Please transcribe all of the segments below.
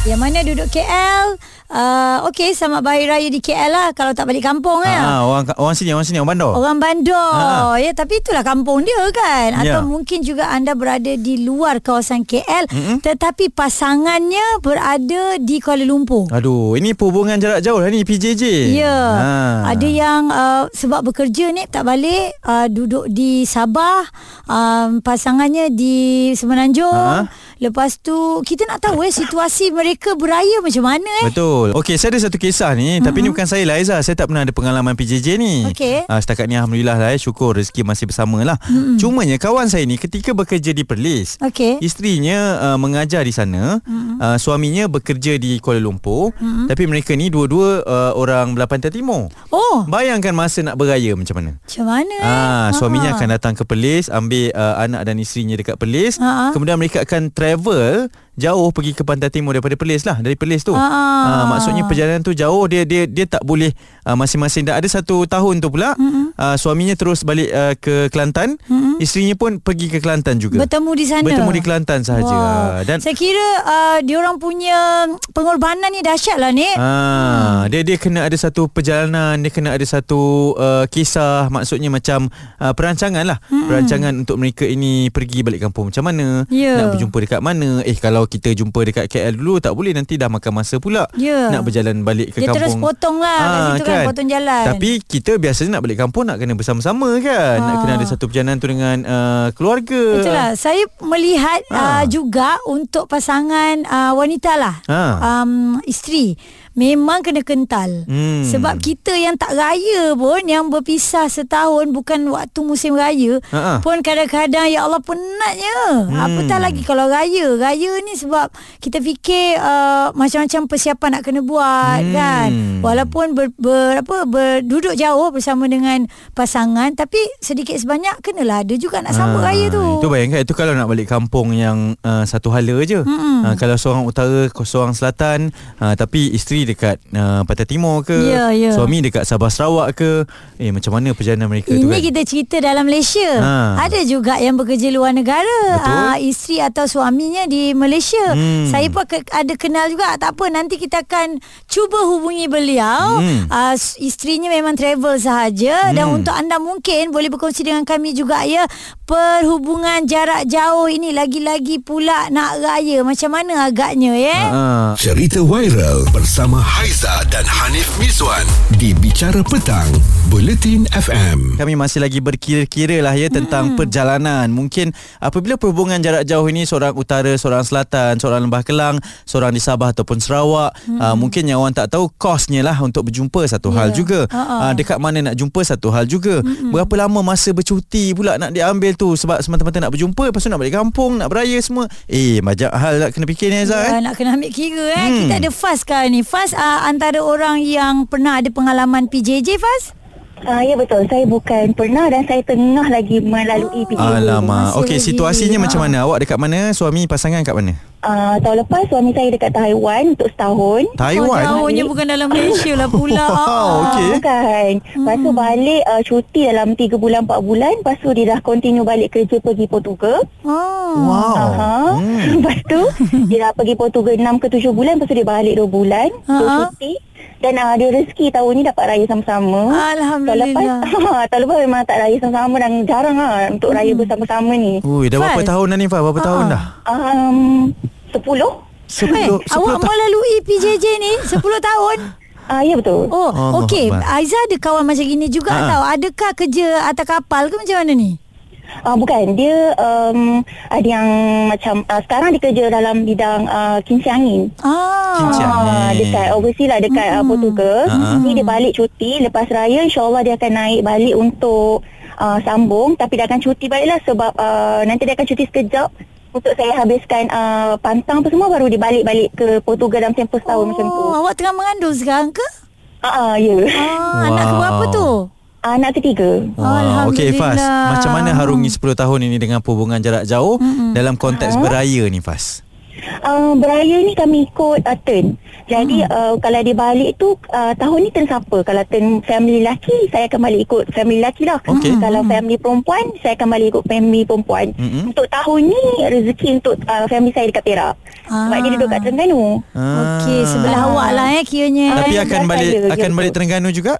Yang mana duduk KL uh, Okey selamat Bahari Raya di KL lah Kalau tak balik kampung ya. Ah, orang orang sini, orang sini, orang bandar. Orang bandar Ah. Ya tapi itulah kampung dia kan Atau Ya. mungkin juga anda berada di luar kawasan KL Mm-mm. Tetapi pasangannya berada di Kuala Lumpur Aduh, ini perhubungan jarak jauh lah ni PJJ. Ya, Ah. ada yang uh, sebab bekerja ni tak balik uh, duduk di Sabah, um, pasangannya di Semenanjung. Ha? Lepas tu kita nak tahu eh situasi mereka beraya macam mana eh. Betul. Okey, saya ada satu kisah ni, tapi ni bukan saya lah Aiza. Saya tak pernah ada pengalaman PJJ ni. Okey. Ah, setakat ni alhamdulillah lah eh, syukur rezeki masih bersama lah. Mm-hmm. Cumanya kawan saya ni ketika bekerja di Perlis, Okey. Isterinya uh, mengajar di sana, mm-hmm. uh, suaminya bekerja di Kuala Lumpur, mm-hmm. tapi mereka ni dua-dua uh, orang belah pantai timur. Oh, Bayangkan masa nak beraya macam mana. macam mana eh? Ah, suaminya Ha. akan datang ke Perlis, ambil uh, anak dan isterinya dekat Perlis. Ha. Kemudian mereka akan travel jauh pergi ke pantai timur daripada Perlis lah, dari Perlis tu. Ha. Ah, maksudnya perjalanan tu jauh dia dia dia tak boleh uh, masing-masing dah ada satu tahun tu pula. Uh, suaminya terus balik uh, ke Kelantan, isterinya pun pergi ke Kelantan juga. Bertemu di sana. Bertemu di Kelantan sahaja. Wow. Dan saya kira uh, diorang punya pengorbanan ni dahsyat lah ni. Ah, dia dia kena ada satu perjalanan, dia kena ada satu uh, kisah, maksudnya macam uh, perancangan lah. Hmm. Perancangan untuk mereka ini pergi balik kampung macam mana, Ya. nak berjumpa dekat mana. Eh kalau kita jumpa dekat KL dulu tak boleh nanti dah makan masa pula. Ya. Nak berjalan balik ke Dia kampung. terus potong lah kat situ kan, potong jalan. Tapi kita biasanya nak balik kampung nak kena bersama-sama kan. Nak Ah. kena ada satu perjalanan tu dengan uh, keluarga. Itulah saya melihat Ha. uh, juga untuk pasangan uh, wanita lah Ha. um, isteri memang kena kental Hmm. sebab kita yang tak raya pun yang berpisah setahun bukan waktu musim raya Ha-ha. pun kadang-kadang ya Allah penatnya hmm. apatah lagi kalau raya raya ni sebab kita fikir uh, macam-macam persiapan nak kena buat Hmm. kan walaupun ber, ber, apa berduduk jauh bersama dengan pasangan tapi sedikit sebanyak kenalah ada juga nak sambut Ah, raya tu Itu bayangkan itu kalau nak balik kampung yang uh, satu hala je. Uh, kalau seorang utara, seorang selatan, uh, tapi isteri dekat uh, Pantai Timur ke, Ya, ya. suami dekat Sabah Sarawak ke, eh macam mana perjalanan mereka tu Ini kan? kita cerita dalam Malaysia. Ha. Ada juga yang bekerja luar negara. Betul. Ah, isteri atau suaminya di Malaysia. Hmm. Saya pun ke, ada kenal juga. Tak apa nanti kita akan cuba hubungi beliau. Hmm. S- isterinya memang travel sahaja dan Hmm. untuk anda mungkin boleh berkongsi dengan kami juga ya perhubungan jarak jauh ini lagi-lagi pula nak raya macam mana agaknya ya. Ah, Cerita viral bersama Haiza dan Hanif Miswan di Bicara Petang, Bulletin FM. kami masih lagi berkira-kira lah ya tentang perjalanan. Mungkin apabila perhubungan jarak jauh ini seorang utara, seorang selatan, seorang lembah Kelang, seorang di Sabah ataupun Sarawak, uh, mungkin yang orang tak tahu kosnya lah untuk berjumpa satu hal Ya. juga. Ha-ha. Uh, dekat mana nak jumpa satu hal juga. Berapa lama masa bercuti pula nak diambil tu sebab semata-mata nak berjumpa lepas tu nak balik kampung, nak beraya semua. Eh, banyak hal nak kena fikir ni Aizah eh. Ya, nak kena ambil kira eh. Hmm. Kita ada Faz sekarang ni. Faz uh, antara orang yang pernah ada pengalaman PJJ Faz? Uh, ya betul. Saya bukan pernah dan saya tengah lagi melalui PJJ. Alamak. Okey, situasinya Ha. macam mana? Awak dekat mana? Suami pasangan kat mana? Uh, tahun lepas suami saya dekat Taiwan untuk setahun. Taiwan. Oh, tahunnya bukan dalam Malaysia lah pula. Wow, okey. Ah, Bukan. Lepas tu balik uh, cuti dalam 3 bulan 4 bulan. Lepas tu dia dah continue balik kerja pergi Portugal. Oh. Wow. Aha. Hmm. Lepas tu dia dah pergi Portugal 6 ke 7 bulan. Lepas tu dia balik 2 bulan. Untuk Ha-ha. cuti. Dan uh, dia rezeki tahun ni dapat raya sama-sama. Alhamdulillah. Tahun lepas, tahun lepas memang tak raya sama-sama dan jarang lah untuk raya bersama-sama ni. Ui, dah berapa Faz. tahun dah ni Faz? Berapa Ha. tahun dah? Um, 10? Eh, awak melalui PJJ ni 10 tahun. Ah, ya betul. Oh, Allah okey. Aiza ada kawan macam gini juga Ha. tau. Adakah kerja atas kapal ke macam mana ni? Ah bukan dia um, ada yang macam uh, sekarang dia kerja dalam bidang uh, kincir angin. Ah. Kincir angin. Ah, dekat overseas lah dekat uh, Portugal. Ah. Ni dia balik cuti lepas raya insyaallah dia akan naik balik untuk uh, sambung tapi dia akan cuti baliklah sebab uh, nanti dia akan cuti sekejap untuk saya habiskan uh, pantang apa semua baru dia balik-balik ke Portugal dalam tempoh setahun macam tu. Oh, awak tengah mengandung sekarang ke? Ah, ah ya. Ah, anak Wow. keberapa tu? Anak ketiga. Wow. Okey Alhamdulillah. macam mana harungi 10 tahun ini dengan perhubungan jarak jauh mm-hmm. dalam konteks beraya ni Faz? uh, beraya ni kami ikut uh, turn. Jadi hmm. uh, kalau dia balik tu uh, tahun ni turn siapa? Kalau turn family lelaki, saya akan balik ikut family lelaki lah. Okey. Kalau family perempuan, saya akan balik ikut family perempuan. Mm-mm. Untuk tahun ni rezeki untuk uh, family saya dekat Perak. Sebab Ah. dia duduk kat Terengganu. Okey, sebelah Ah. awak lah eh kiranya. Tapi Ah, akan balik saya akan balik. Terengganu juga?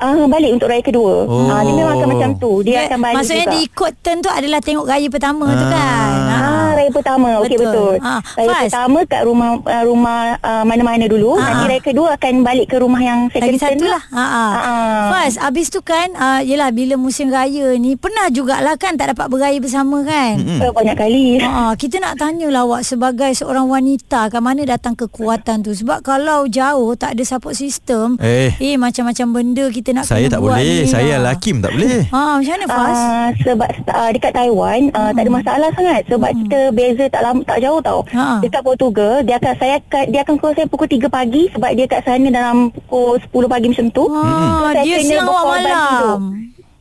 Ah balik untuk raya kedua. Oh. Ah dia memang akan macam tu. Dia, akan balik Maksudnya juga. diikut turn tu adalah tengok raya pertama tu kan. Ah, raya pertama. Okey Betul. betul. Ah, raya Faz. pertama kat rumah uh, rumah uh, mana-mana dulu. Ah. Nanti raya kedua akan balik ke rumah yang second Lagi satu lah ha, ha. Ah. Faz Habis tu kan uh, Yelah bila musim raya ni Pernah jugalah kan Tak dapat beraya bersama kan Mm-mm. Uh, banyak kali. Ha, kita nak tanyalah awak sebagai seorang wanita kan mana datang kekuatan tu sebab kalau jauh tak ada support system Eh. eh macam-macam benda kita nak Saya kena tak buat boleh. ni Saya lah. lelaki pun tak boleh. Ha macam mana Faz? Uh, sebab uh, dekat Taiwan uh, tak ada masalah sangat sebab Hmm. kita beza tak lama tak jauh tau. Ha. Dekat Portugal dia akan saya akan dia akan call saya pukul 3 pagi sebab dia kat sana dalam pukul 10 pagi macam tu. Ha, So, saya dia siang awak tidur. malam.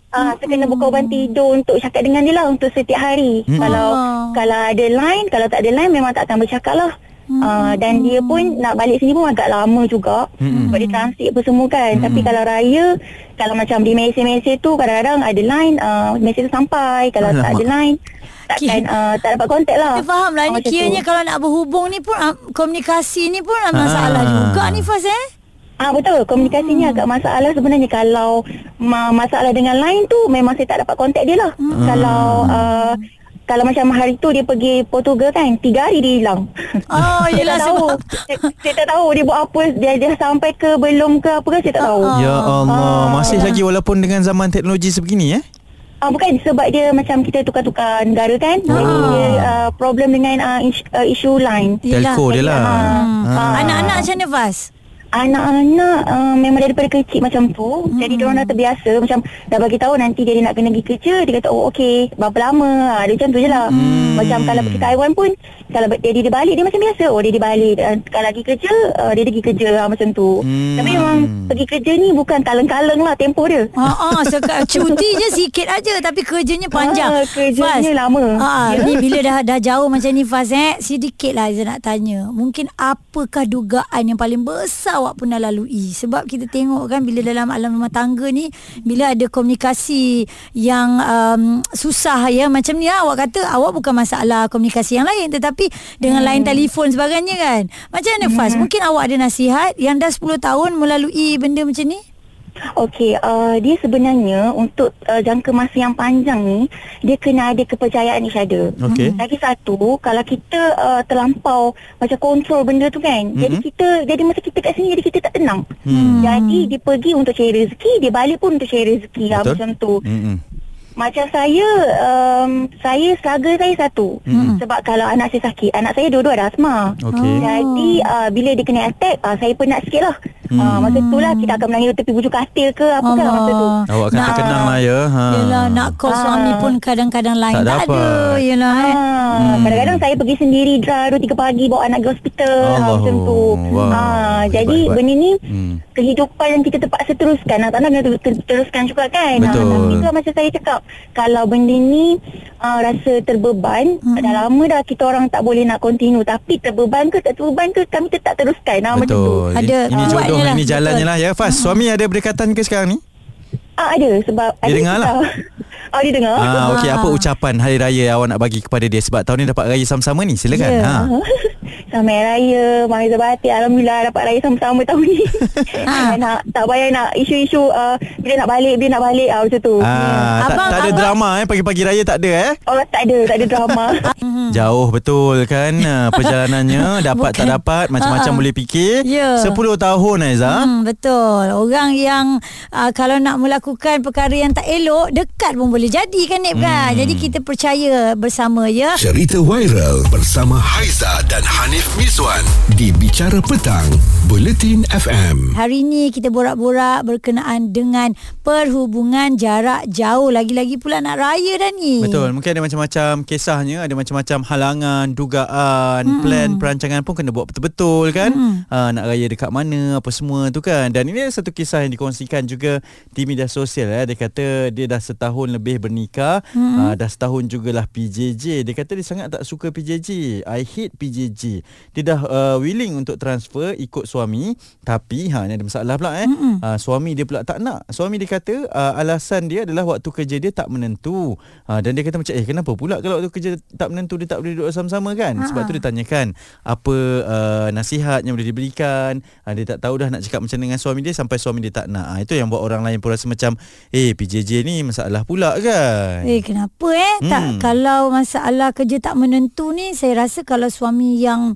Ah, saya kena berkorban tidur untuk cakap dengan dia lah untuk setiap hari. Hmm. Kalau Ah. kalau ada line, kalau tak ada line memang tak akan bercakap lah. Ah, dan dia pun nak balik sini pun agak lama juga Hmm. sebab dia transit apa semua kan tapi kalau raya kalau macam di mesej-mesej tu kadang-kadang ada line uh, mesej tu sampai kalau tak Alamak. ada line takkan uh, tak dapat kontak lah Dia faham lah Ah, ni kiranya tu. kalau nak berhubung ni pun ah, komunikasi ni pun ah, masalah Ah. juga ni Faz eh. Ah betul komunikasi ni agak masalah sebenarnya kalau ma- masalah dengan line tu memang saya tak dapat kontak dia lah. Hmm. Kalau uh, kalau macam hari tu dia pergi Portugal kan Tiga hari dia hilang Oh Saya yelah tak tahu saya, saya tak tahu dia buat apa Dia, dia sampai ke belum ke apa ke Saya tak tahu Ah. Ya Allah, Ah. masih lagi walaupun dengan zaman teknologi sebegini eh? Ah bukan sebab dia macam kita tukar-tukar negara kan Jadi Ah. dia uh, problem dengan uh, isu, uh, isu line. Telco dia lah. Hmm. Ah. Anak-anak macam mana Faz? Anak-anak uh, memang daripada kecil macam tu hmm. Jadi diorang dah terbiasa Macam dah bagi tahu nanti dia nak kena pergi kerja Dia kata oh okey Berapa lama ha, Dia macam tu je lah hmm. Macam kalau pergi Taiwan pun Kalau daddy dia balik Dia macam biasa Oh daddy balik uh, Kalau lagi kerja uh, Dia pergi kerja ha, Macam tu Hmm. Tapi memang Pergi kerja ni bukan kaleng-kaleng lah Tempoh dia Ha ah, sekat cuti je sikit aja tapi kerjanya panjang. Ah, kerjanya Faz, lama. Ah, Ya. ni bila dah dah jauh macam ni Faz eh, sedikit lah saya nak tanya. Mungkin apakah dugaan yang paling besar awak pernah lalui? Sebab kita tengok kan bila dalam alam rumah tangga ni bila ada komunikasi yang um, susah ya macam ni lah, awak kata awak bukan masalah komunikasi yang lain tetapi dengan hmm. lain telefon sebagainya kan. Macam mana Faz? Mungkin awak ada nasihat yang dah 10 tahun melalui benda macam ni? Okey, uh, dia sebenarnya untuk uh, jangka masa yang panjang ni dia kena ada kepercayaan each other. Okey. Lagi satu, kalau kita uh, terlampau macam kontrol benda tu kan, mm-hmm. jadi kita jadi masa kita kat sini jadi kita tak tenang. Hmm. Jadi dia pergi untuk cari rezeki, dia balik pun untuk cari rezeki lah, macam tu. Mm-mm. Macam saya um, Saya struggle saya satu Mm-mm. Sebab kalau anak saya sakit Anak saya dua-dua ada asma Okey. Jadi uh, bila dia kena attack uh, Saya penat sikit lah hmm. uh, Masa tu lah kita akan menangis tepi bujur katil ke Apa ke masa tu Awak akan Nak- terkenang lah ya. Ha. Yelah nak call Ah. suami pun kadang-kadang lain Tak tak, ada Yelah eh Ah, Hmm. Kadang-kadang saya pergi sendiri Drive 2-3 pagi Bawa anak pergi hospital Allahu. Macam tu Wow. Ah, Jadi Hebat, hebat. benda ni Hmm. Kehidupan yang kita terpaksa teruskan Nak tak nak kena teruskan juga kan Betul. Ah, Tapi tu macam saya cakap Kalau benda ni uh, Rasa terbeban Hmm. Dah lama dah kita orang tak boleh nak continue Tapi terbeban ke tak terbeban ke Kami tetap teruskan ah, Macam tu Betul. Ada ini jodoh, lah. ini jalannya Betul. lah ya. Faz, suami ada berdekatan ke sekarang ni? ah, Ada sebab Dia ada dengar lah. Ah, dia dengar Ah, okey, Ah. apa ucapan hari raya awak nak bagi kepada dia sebab tahun ni dapat raya sama-sama ni. Silakan. Ya. Ha. Selamat Raya Mari Zabati Alhamdulillah dapat raya sama-sama tahun ni Ha. nak, Tak payah nak isu-isu uh, Bila nak balik Bila nak balik ah, Macam tu Ah, tak, Abang- tak ada abang- drama eh pagi-pagi raya tak ada eh. Allah tak ada Tak ada drama Jauh betul kan ah, perjalanannya dapat tak Bukan. dapat macam-macam Ah, boleh fikir. Ya. 10 tahun Aiza. Hmm, betul. Orang yang uh, kalau nak melakukan perkara yang tak elok, dekat pun boleh jadi kan Nip kan. Hmm. Jadi kita percaya bersama ya. Cerita viral bersama Haiza dan Hanif Miswan di Bicara Petang, Buletin FM. Hari ini kita borak-borak berkenaan dengan perhubungan jarak jauh. Lagi-lagi pula nak raya dah ni. Betul, mungkin ada macam-macam kisahnya, ada macam-macam halangan, dugaan, hmm. plan, perancangan pun kena buat betul-betul kan. Hmm. Uh, nak raya dekat mana, apa semua tu kan. Dan ini satu kisah yang dikongsikan juga di media sosial eh. Dia kata dia dah setahun lebih bernikah, hmm. uh, dah setahun jugalah PJJ. Dia kata dia sangat tak suka PJJ. I hate PJJ. Dia dah uh, willing untuk transfer ikut suami tapi ha ni ada masalah pula eh. Uh, suami dia pula tak nak. Suami dia kata uh, alasan dia adalah waktu kerja dia tak menentu. Uh, dan dia kata macam eh kenapa pula kalau waktu kerja tak menentu dia tak boleh duduk sama-sama kan? Ha. Sebab tu dia tanyakan apa uh, nasihat yang boleh diberikan. Uh, dia tak tahu dah nak cakap macam dengan suami dia sampai suami dia tak nak. Uh, itu yang buat orang lain pun rasa macam eh PJJ ni masalah pula kan. Eh kenapa eh hmm. tak kalau masalah kerja tak menentu ni saya rasa kalau suami yang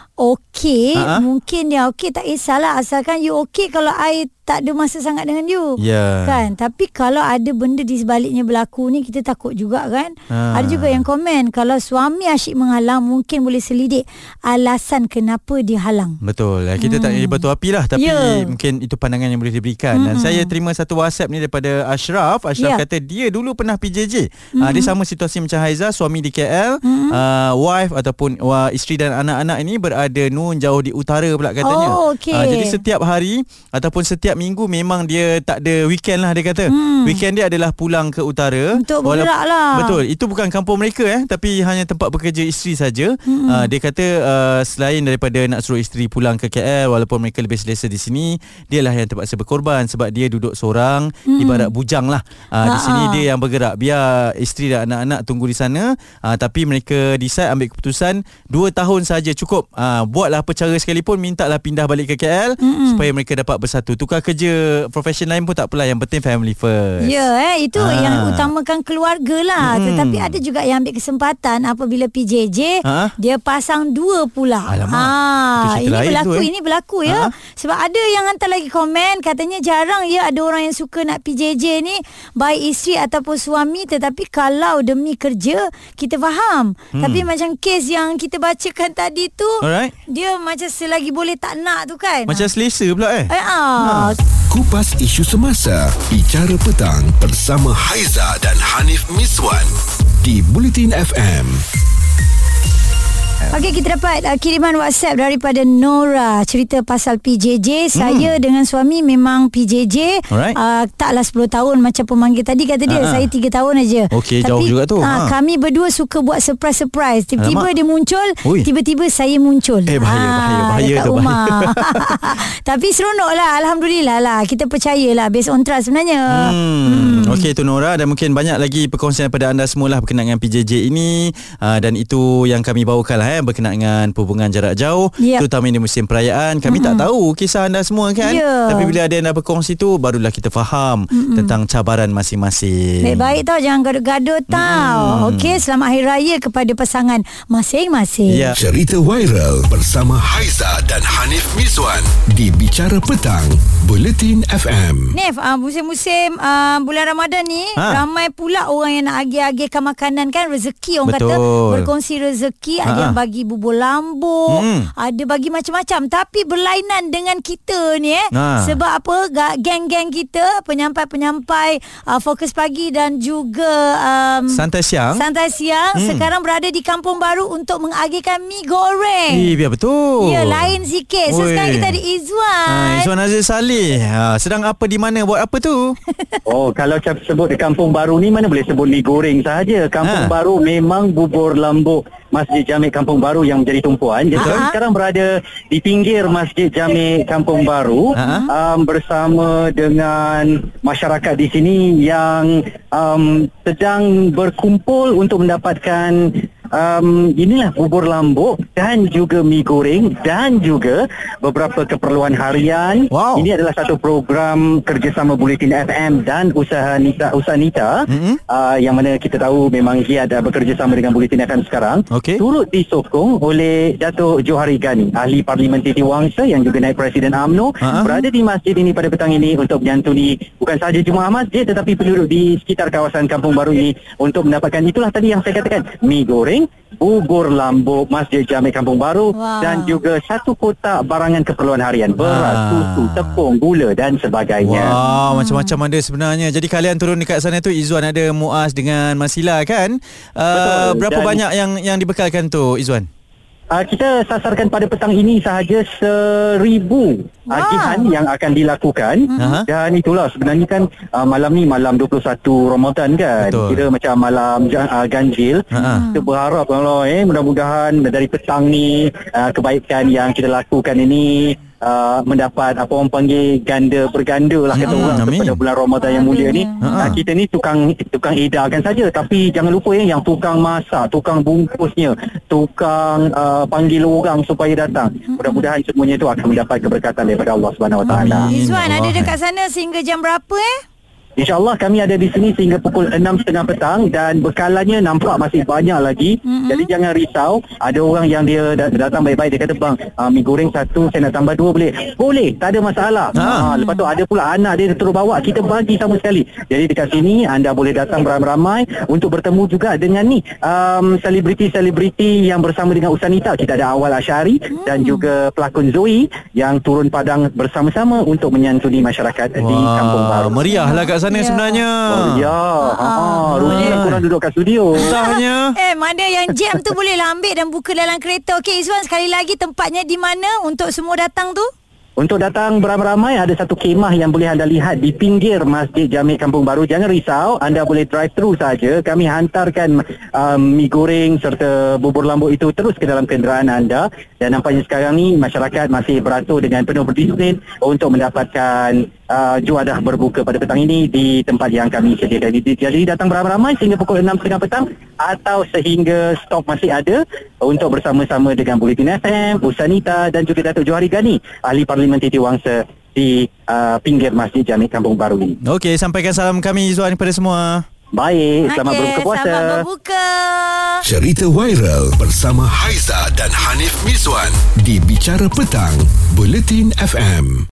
okey Ha-ha. mungkin dia okey tak kisahlah asalkan you okey kalau I tak ada masa sangat dengan you. Ya. Kan tapi kalau ada benda di sebaliknya berlaku ni kita takut juga kan. Ha. Ada juga yang komen kalau suami asyik menghalang mungkin boleh selidik alasan kenapa dia halang. Betul. Kita tak jadi batu api lah tapi Ya. mungkin itu pandangan yang boleh diberikan. Dan saya terima satu WhatsApp ni daripada Ashraf. Ashraf Ya. kata dia dulu pernah PJJ. Ah, dia sama situasi macam Haiza, suami di KL, ah, wife ataupun wah, isteri dan anak-anak ini berada nun jauh di utara pula katanya. Oh, okey. Ah, jadi setiap hari ataupun setiap minggu memang dia tak ada weekend lah dia kata. Weekend dia adalah pulang ke utara. Untuk Walaupun- bergerak lah. Betul. Itu bukan kampung mereka eh tapi hanya tempat bekerja isteri saja. Hmm. Uh, dia kata uh, selain daripada nak suruh isteri pulang ke KL walaupun mereka lebih selesa di sini, dialah yang terpaksa berkorban sebab dia duduk seorang hmm. ibarat bujang lah. Uh, di sini dia yang bergerak. Biar isteri dan anak-anak tunggu di sana uh, tapi mereka decide ambil keputusan 2 tahun saja cukup. Uh, buatlah apa cara sekalipun mintalah pindah balik ke KL hmm. supaya mereka dapat bersatu. Tukar kerja profession lain pun tak apalah yang penting family first. Ya eh itu Ah. yang utamakan keluarga lah Hmm. tetapi ada juga yang ambil kesempatan apabila PJJ Ha? dia pasang dua pula. Alamak, Ah cerita ini berlaku tu, eh. ini berlaku ya. Ha? Sebab ada yang hantar lagi komen katanya jarang ya ada orang yang suka nak PJJ ni baik isteri ataupun suami tetapi kalau demi kerja kita faham. Hmm. Tapi macam kes yang kita bacakan tadi tu Alright. Dia macam selagi boleh tak nak tu kan. Macam selesa pula eh. eh, ah. Kupas isu semasa Bicara petang Bersama Haiza dan Hanif Miswan Di Bulletin FM Okey kita dapat uh, kiriman WhatsApp daripada Nora cerita pasal PJJ. Saya dengan suami memang PJJ. Hmm. Alright. Uh, taklah 10 tahun macam pemanggil tadi kata dia. Ha-ha. Saya 3 tahun aja. Okey, jauh juga tu. Uh, Ha. kami berdua suka buat surprise-surprise. Tiba-tiba Alamak. dia muncul, Ui. tiba-tiba saya muncul. Eh, bahaya, Ah, bahaya, bahaya dekat tu, rumah. Tapi seronok lah. Alhamdulillah lah. Kita percayalah based on trust sebenarnya. Hmm. Okey tu Nora dan mungkin banyak lagi perkongsian daripada anda semua lah berkenaan dengan PJJ ini uh, dan itu yang kami bawakan lah eh berkenaan dengan hubungan jarak jauh Yep. terutama di musim perayaan kami tak tahu kisah anda semua kan Ya. tapi bila ada yang dah berkongsi tu barulah kita faham tentang cabaran masing-masing Baik-baik tau Jangan gaduh-gaduh tau Okey Selamat Hari Raya Kepada pasangan Masing-masing Ya. Cerita viral Bersama Haiza dan Hanif Miswan Di Bicara Petang Bulletin FM Nef, uh, musim-musim uh, bulan Ramadan ni Ha. ramai pula orang yang nak agih-agihkan makanan kan rezeki orang Betul. kata berkongsi rezeki ada Ha. yang bagi bubur lambuk, Hmm. ada bagi macam-macam tapi berlainan dengan kita ni eh. Ha. Sebab apa? Geng-geng kita, penyampai-penyampai uh, fokus pagi dan juga um, santai siang Santai siang Hmm. sekarang berada di Kampung Baru untuk mengagihkan mi goreng. Eh, biar betul. Ya, lain sikit. So Oi. sekarang kita ada Izwan. Ha, Izwan Aziz Saleh. Ha, sedang apa di mana buat apa tu? Oh, kalau sebut di Kampung Baru ni mana boleh sebut mi goreng sahaja. Kampung Ha. Baru memang bubur lambuk Masjid Jamik Kampung Baru yang menjadi tumpuan. Jadi kami sekarang berada di pinggir Masjid Jamik Kampung Baru Ha. um, bersama dengan masyarakat di sini yang um, sedang berkumpul untuk mendapatkan um, inilah bubur lambuk dan juga mi goreng dan juga beberapa keperluan harian. Wow. Ini adalah satu program kerjasama Bulletin FM dan usaha Nita usaha Nita Mm-mm. uh, yang mana kita tahu memang dia ada bekerjasama dengan Bulletin FM sekarang. Okey. Turut disokong oleh Datuk Johari Gani, ahli Parlimen Titi Wangsa yang juga naib Presiden UMNO Ha-ha. berada di masjid ini pada petang ini untuk menyantuni bukan sahaja jemaah masjid tetapi penduduk di sekitar kawasan Kampung Baru ini untuk mendapatkan itulah tadi yang saya katakan mi goreng, bubur lambuk Masjid Jamik Kampung Baru Wow. dan juga satu kotak barangan keperluan harian beras, Ah. susu, tepung, gula dan sebagainya. Wow, macam-macam ada sebenarnya. Jadi kalian turun dekat sana tu Izwan ada Muaz dengan Masila kan? Uh, Betul, berapa dan- banyak yang yang dibekalkan tu Izwan? Uh, kita sasarkan pada petang ini sahaja seribu Wow. agihan yang akan dilakukan Aha. dan itulah sebenarnya kan uh, malam ni malam 21 Ramadan kan Betul. kira macam malam uh, ganjil Ha-ha. kita berharap kalau eh mudah-mudahan dari petang ni uh, kebaikan yang kita lakukan ini uh, mendapat apa orang panggil ganda berganda lah kata Hmm, orang amin. pada bulan Ramadan yang mulia ni. Uh, kita ni tukang tukang edarkan saja. Tapi jangan lupa ya yang tukang masak tukang bungkusnya tukang uh, panggil orang supaya datang. Mudah-mudahan semuanya itu akan mendapat keberkatan daripada Allah Subhanahu Wa Taala. Izwan ada dekat sana sehingga jam berapa eh? InsyaAllah kami ada di sini sehingga pukul 6.30 petang dan bekalannya nampak masih banyak lagi. Mm-hmm. Jadi jangan risau. Ada orang yang dia dat- datang baik-baik. Dia kata, bang, uh, mi goreng satu, saya nak tambah dua boleh? Boleh, tak ada masalah. Ha. Ha. lepas tu ada pula anak dia terus bawa. Kita bagi sama sekali. Jadi dekat sini anda boleh datang beramai-ramai untuk bertemu juga dengan ni um, selebriti-selebriti yang bersama dengan Usanita. Kita ada Awal Asyari mm. dan juga pelakon Zoe yang turun padang bersama-sama untuk menyantuni masyarakat di Kampung Baru. meriah lah kat sana Ya. sebenarnya. Oh, ya. Ha, rugilah boleh. korang duduk kat studio. Sahnya. Eh mana yang jam tu boleh lah ambil dan buka dalam kereta. Okey Izwan sekali lagi tempatnya di mana untuk semua datang tu? Untuk datang beramai-ramai ada satu kemah yang boleh anda lihat di pinggir Masjid Jamik Kampung Baru. Jangan risau, anda boleh drive through saja. Kami hantarkan um, mi goreng serta bubur lambuk itu terus ke dalam kenderaan anda. Dan nampaknya sekarang ni masyarakat masih beratur dengan penuh berdisiplin untuk mendapatkan uh, juadah berbuka pada petang ini di tempat yang kami sediakan. Jadi datang beramai-ramai sehingga pukul 6.30 petang atau sehingga stok masih ada untuk bersama-sama dengan Bulletin FM, Usanita dan juga Datuk Johari Gani, ahli Parlimen Titi Wangsa di uh, pinggir Masjid Jamik Kampung Baru ini. Okey, sampaikan salam kami Izwan kepada semua. Baik, selamat Okey, berbuka puasa. Selamat berbuka. Cerita viral bersama Haiza dan Hanif Miswan di Bicara Petang, Bulletin FM.